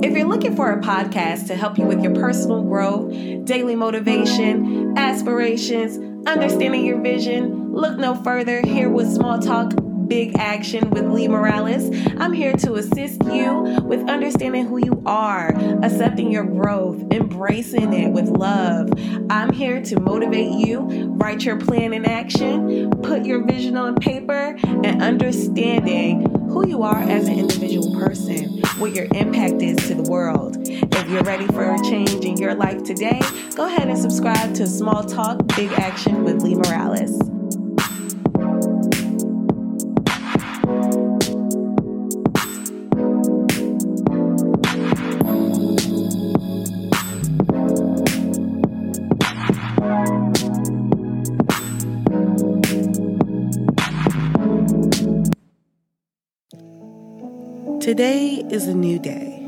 If you're looking for a podcast to help you with your personal growth, daily motivation, aspirations, understanding your vision, look no further. Here with Small Talk Big Action with Li Morales. I'm here to assist you with understanding who you are, accepting your growth, embracing it with love. I'm here to motivate you, write your plan in action, put your vision on paper, and understanding who you are as an individual person, what your impact is to the world. If you're ready for a change in your life today, go ahead and subscribe to Small Talk Big Action with Li Morales. Today is a new day.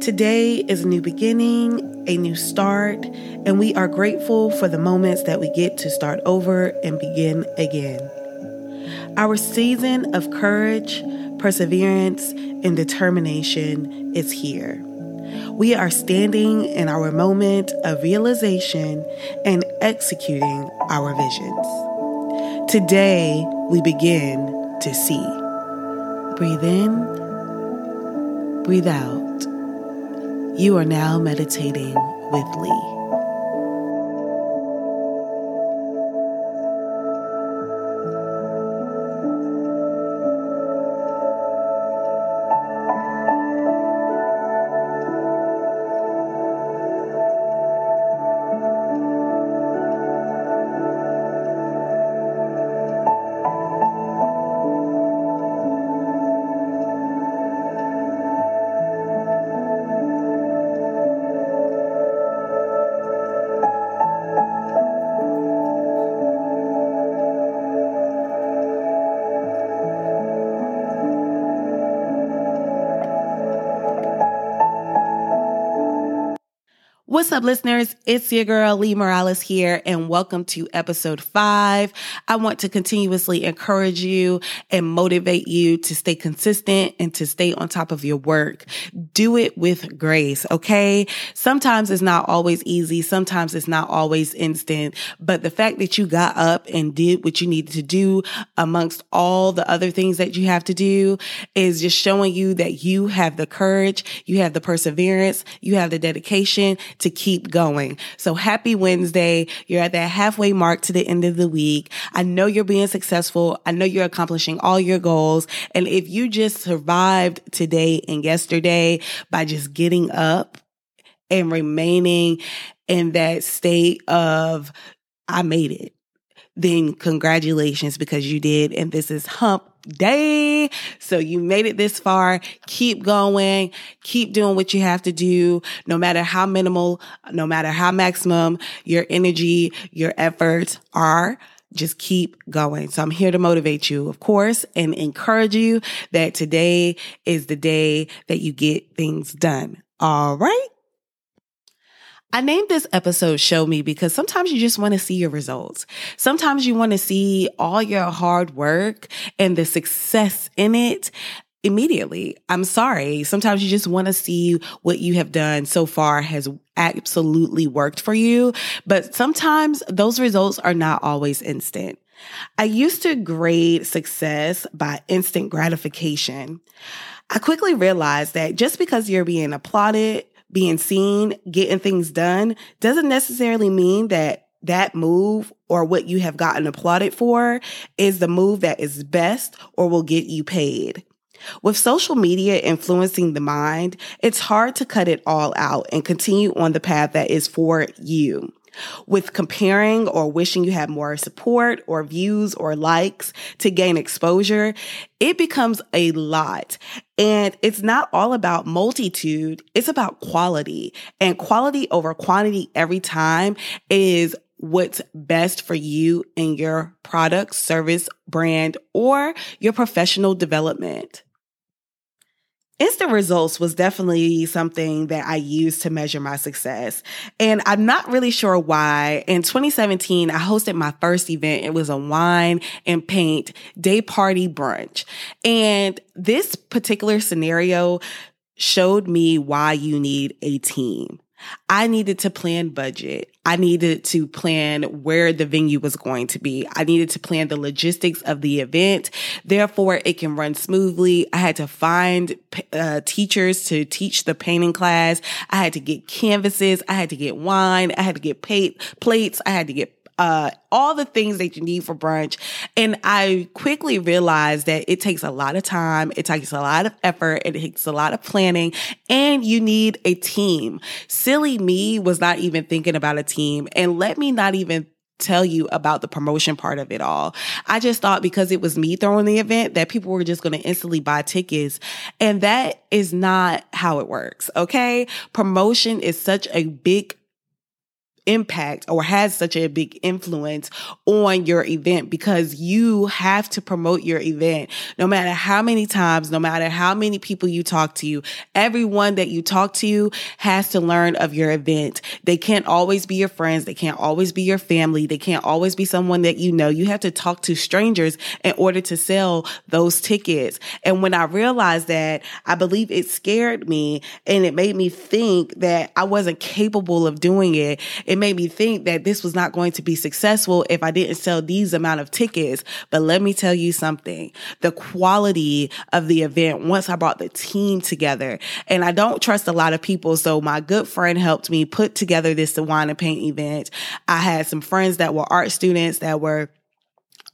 Today is a new beginning, a new start, and we are grateful for the moments that we get to start over and begin again. Our season of courage, perseverance, and determination is here. We are standing in our moment of realization and executing our visions. Today, we begin to see. Breathe in, breathe out. You are now meditating with Li. What's up, listeners? It's your girl, Li Morales here, and welcome to episode five. I want to continuously encourage you and motivate you to stay consistent and to stay on top of your work. Do it with grace, okay? Sometimes it's not always easy. Sometimes it's not always instant, but the fact that you got up and did what you needed to do amongst all the other things that you have to do is just showing you that you have the courage, you have the perseverance, you have the dedication to keep going. So happy Wednesday. You're at that halfway mark to the end of the week. I know you're being successful. I know you're accomplishing all your goals. And if you just survived today and yesterday by just getting up and remaining in that state of, I made it then congratulations because you did. And this is hump day. So you made it this far. Keep going. Keep doing what you have to do. No matter how minimal, no matter how maximum your energy, your efforts are just keep going. So I'm here to motivate you, of course, and encourage you that today is the day that you get things done. All right. I named this episode Show Me because sometimes you just want to see your results. Sometimes you want to see all your hard work and the success in it immediately. I'm sorry. Sometimes you just want to see what you have done so far has absolutely worked for you. But sometimes those results are not always instant. I used to grade success by instant gratification. I quickly realized that just because you're being applauded, being seen, getting things done doesn't necessarily mean that that move or what you have gotten applauded for is the move that is best or will get you paid. With social media influencing the mind, it's hard to cut it all out and continue on the path that is for you with comparing or wishing you had more support or views or likes to gain exposure, it becomes a lot. And it's not all about multitude. It's about quality and quality over quantity every time is what's best for you in your product, service, brand, or your professional development. Instant results was definitely something that I used to measure my success. And I'm not really sure why. In 2017, I hosted my first event. It was a wine and paint day party brunch. And this particular scenario showed me why you need a team. I needed to plan budget. I needed to plan where the venue was going to be. I needed to plan the logistics of the event. Therefore, it can run smoothly. I had to find uh, teachers to teach the painting class. I had to get canvases. I had to get wine. I had to get plate, plates. I had to get uh, all the things that you need for brunch. And I quickly realized that it takes a lot of time, it takes a lot of effort, it takes a lot of planning, and you need a team. Silly me was not even thinking about a team. And let me not even tell you about the promotion part of it all. I just thought because it was me throwing the event that people were just going to instantly buy tickets. And that is not how it works. Okay. Promotion is such a big impact or has such a big influence on your event because you have to promote your event no matter how many times, no matter how many people you talk to. you, Everyone that you talk to has to learn of your event. They can't always be your friends. They can't always be your family. They can't always be someone that you know. You have to talk to strangers in order to sell those tickets. And when I realized that, I believe it scared me and it made me think that I wasn't capable of doing it. It it made me think that this was not going to be successful if I didn't sell these amount of tickets. But let me tell you something. The quality of the event once I brought the team together and I don't trust a lot of people. So my good friend helped me put together this wine and paint event. I had some friends that were art students that were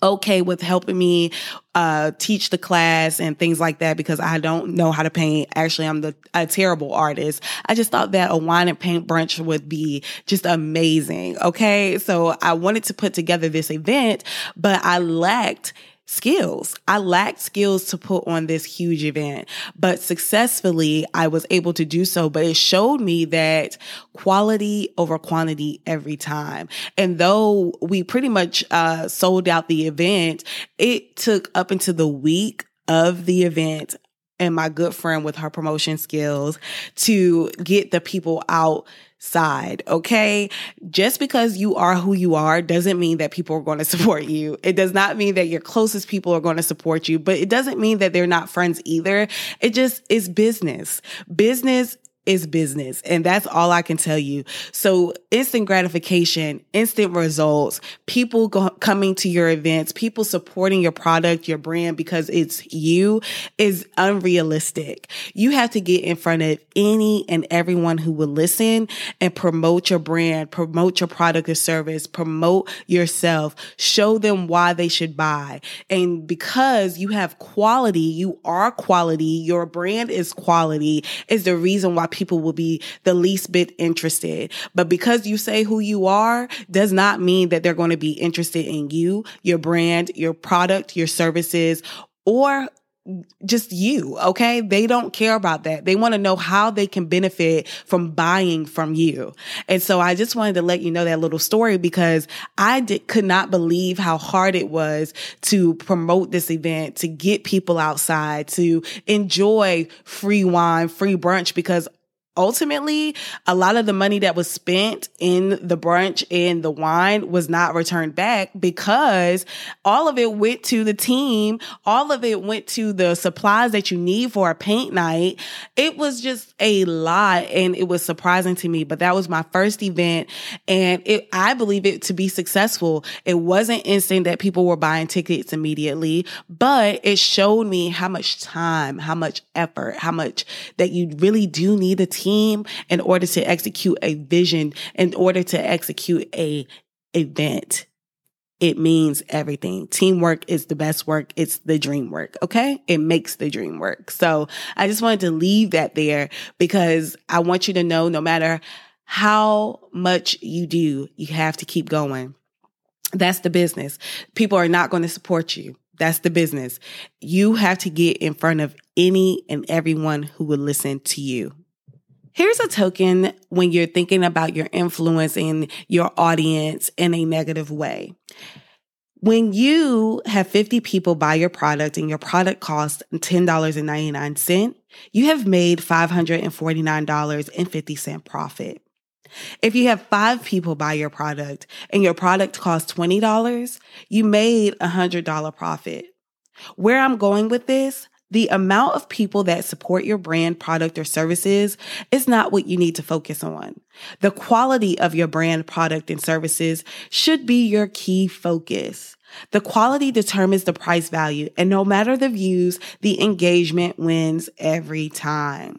okay with helping me uh, teach the class and things like that because I don't know how to paint. Actually, I'm the a terrible artist. I just thought that a wine and paint brunch would be just amazing. Okay, so I wanted to put together this event, but I lacked skills. I lacked skills to put on this huge event, but successfully I was able to do so. But it showed me that quality over quantity every time. And though we pretty much uh, sold out the event, it took up into the week of the event and my good friend with her promotion skills to get the people out side. Okay. Just because you are who you are doesn't mean that people are going to support you. It does not mean that your closest people are going to support you, but it doesn't mean that they're not friends either. It just is business. Business is business. And that's all I can tell you. So instant gratification, instant results, people go- coming to your events, people supporting your product, your brand because it's you is unrealistic. You have to get in front of any and everyone who will listen and promote your brand, promote your product or service, promote yourself, show them why they should buy. And because you have quality, you are quality, your brand is quality is the reason why people will be the least bit interested. But because you say who you are does not mean that they're going to be interested in you, your brand, your product, your services, or just you, okay? They don't care about that. They want to know how they can benefit from buying from you. And so I just wanted to let you know that little story because I did, could not believe how hard it was to promote this event, to get people outside, to enjoy free wine, free brunch because ultimately a lot of the money that was spent in the brunch and the wine was not returned back because all of it went to the team. All of it went to the supplies that you need for a paint night. It was just a lot and it was surprising to me but that was my first event and it i believe it to be successful. It wasn't instant that people were buying tickets immediately but it showed me how much time how much effort how much that you really do need a team team in order to execute a vision, in order to execute a event. It means everything. Teamwork is the best work. It's the dream work. Okay. It makes the dream work. So I just wanted to leave that there because I want you to know no matter how much you do, you have to keep going. That's the business. People are not going to support you. That's the business. You have to get in front of any and everyone who will listen to you. Here's a token when you're thinking about your influence in your audience in a negative way. When you have 50 people buy your product and your product costs $10.99, you have made $549.50 profit. If you have five people buy your product and your product costs $20, you made a $100 profit. Where I'm going with this, The amount of people that support your brand, product, or services is not what you need to focus on. The quality of your brand, product, and services should be your key focus. The quality determines the price value, and no matter the views, the engagement wins every time.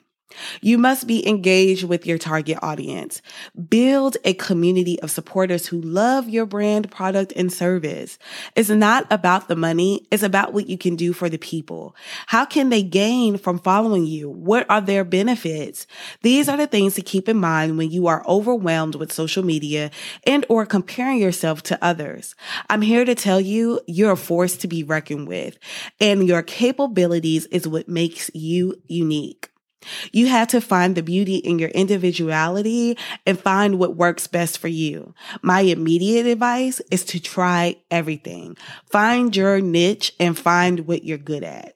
You must be engaged with your target audience. Build a community of supporters who love your brand, product, and service. It's not about the money. It's about what you can do for the people. How can they gain from following you? What are their benefits? These are the things to keep in mind when you are overwhelmed with social media and or comparing yourself to others. I'm here to tell you you're a force to be reckoned with and your capabilities is what makes you unique. You have to find the beauty in your individuality and find what works best for you. My immediate advice is to try everything. Find your niche and find what you're good at.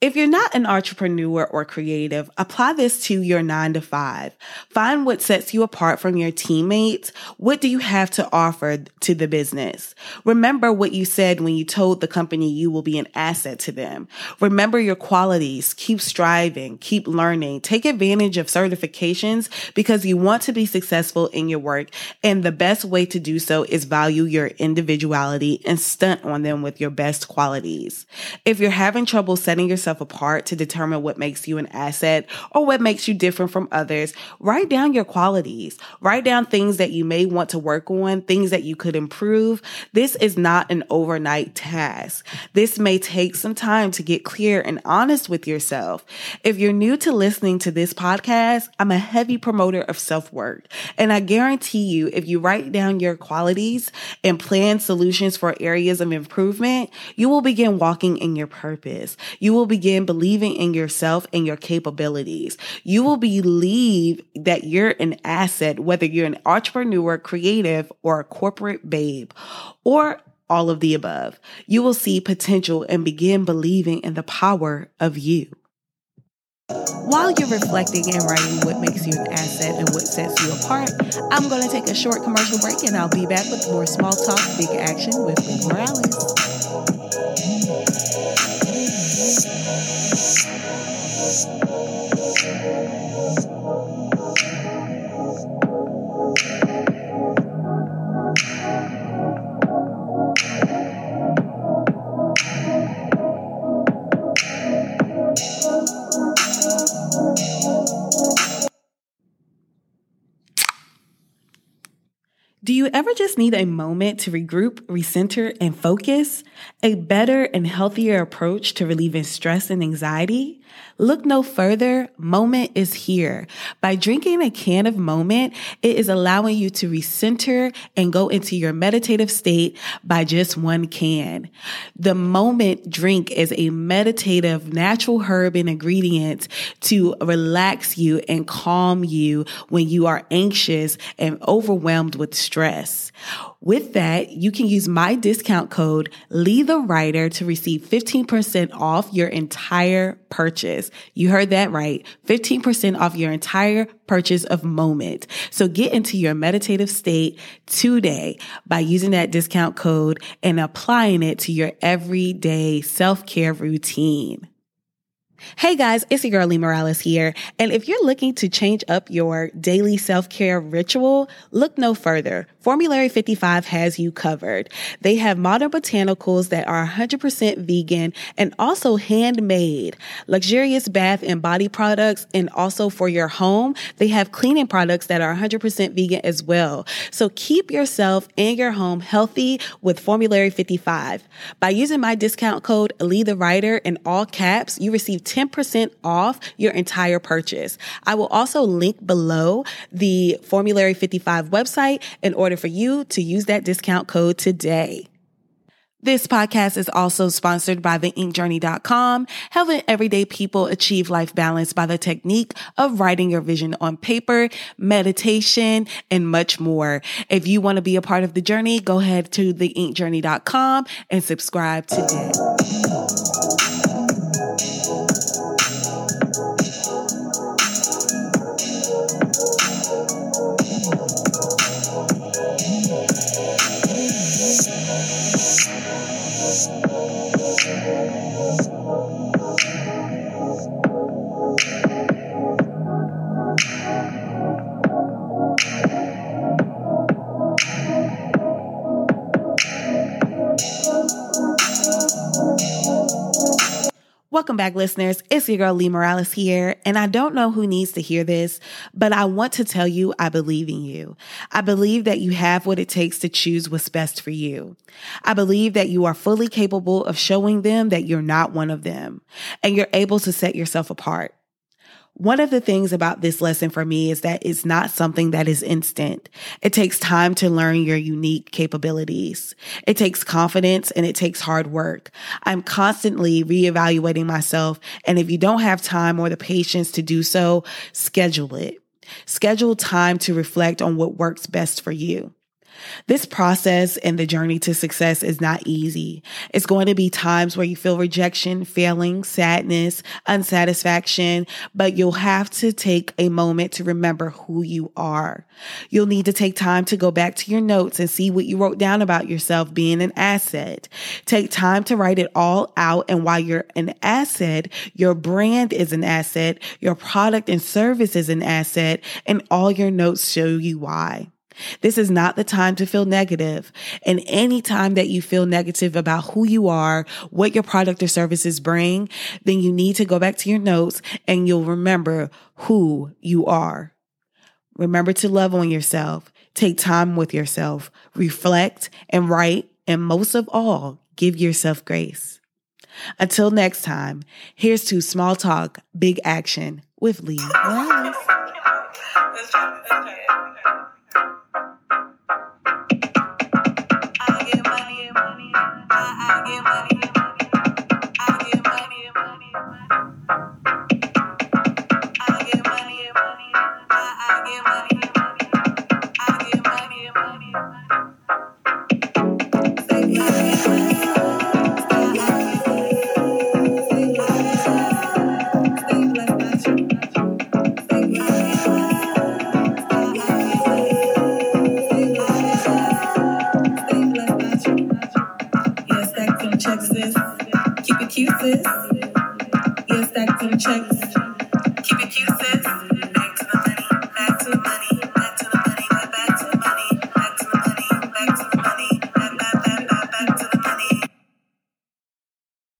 If you're not an entrepreneur or creative, apply this to your nine to five. Find what sets you apart from your teammates. What do you have to offer to the business? Remember what you said when you told the company you will be an asset to them. Remember your qualities. Keep striving. Keep learning. Take advantage of certifications because you want to be successful in your work. And the best way to do so is value your individuality and stunt on them with your best qualities. If you're having trouble setting yourself yourself apart to determine what makes you an asset or what makes you different from others, write down your qualities. Write down things that you may want to work on, things that you could improve. This is not an overnight task. This may take some time to get clear and honest with yourself. If you're new to listening to this podcast, I'm a heavy promoter of self work. And I guarantee you, if you write down your qualities and plan solutions for areas of improvement, you will begin walking in your purpose. You will be begin believing in yourself and your capabilities. You will believe that you're an asset, whether you're an entrepreneur, creative, or a corporate babe, or all of the above. You will see potential and begin believing in the power of you. While you're reflecting and writing what makes you an asset and what sets you apart, I'm going to take a short commercial break and I'll be back with more small talk, big action with Li Morales. Do you ever just need a moment to regroup, recenter, and focus? A better and healthier approach to relieving stress and anxiety? Look no further. Moment is here. By drinking a can of Moment, it is allowing you to recenter and go into your meditative state by just one can. The Moment drink is a meditative natural herb and ingredient to relax you and calm you when you are anxious and overwhelmed with stress. With that, you can use my discount code Li the Writer to receive 15% off your entire purchase. You heard that right. 15% off your entire purchase of Moment. So get into your meditative state today by using that discount code and applying it to your everyday self-care routine. Hey guys, it's your girl Li Morales here. And if you're looking to change up your daily self-care ritual, look no further. Formulary 55 has you covered. They have modern botanicals that are 100% vegan and also handmade, luxurious bath and body products, and also for your home, they have cleaning products that are 100% vegan as well. So keep yourself and your home healthy with Formulary 55. By using my discount code Li the Writer in all caps, you receive 10% off your entire purchase. I will also link below the Formulary 55 website in order for you to use that discount code today. This podcast is also sponsored by theinkjourney.com, helping everyday people achieve life balance by the technique of writing your vision on paper, meditation, and much more. If you want to be a part of the journey, go ahead to theinkjourney.com and subscribe today. Welcome back, listeners. It's your girl Li Morales here, and I don't know who needs to hear this, but I want to tell you I believe in you. I believe that you have what it takes to choose what's best for you. I believe that you are fully capable of showing them that you're not one of them, and you're able to set yourself apart. One of the things about this lesson for me is that it's not something that is instant. It takes time to learn your unique capabilities. It takes confidence and it takes hard work. I'm constantly reevaluating myself. And if you don't have time or the patience to do so, schedule it. Schedule time to reflect on what works best for you. This process and the journey to success is not easy. It's going to be times where you feel rejection, failing, sadness, unsatisfaction, but you'll have to take a moment to remember who you are. You'll need to take time to go back to your notes and see what you wrote down about yourself being an asset. Take time to write it all out. And while you're an asset, your brand is an asset, your product and service is an asset, and all your notes show you why. This is not the time to feel negative. And any time that you feel negative about who you are, what your product or services bring, then you need to go back to your notes and you'll remember who you are. Remember to love on yourself, take time with yourself, reflect and write, and most of all, give yourself grace. Until next time, here's to small talk, big action with Li.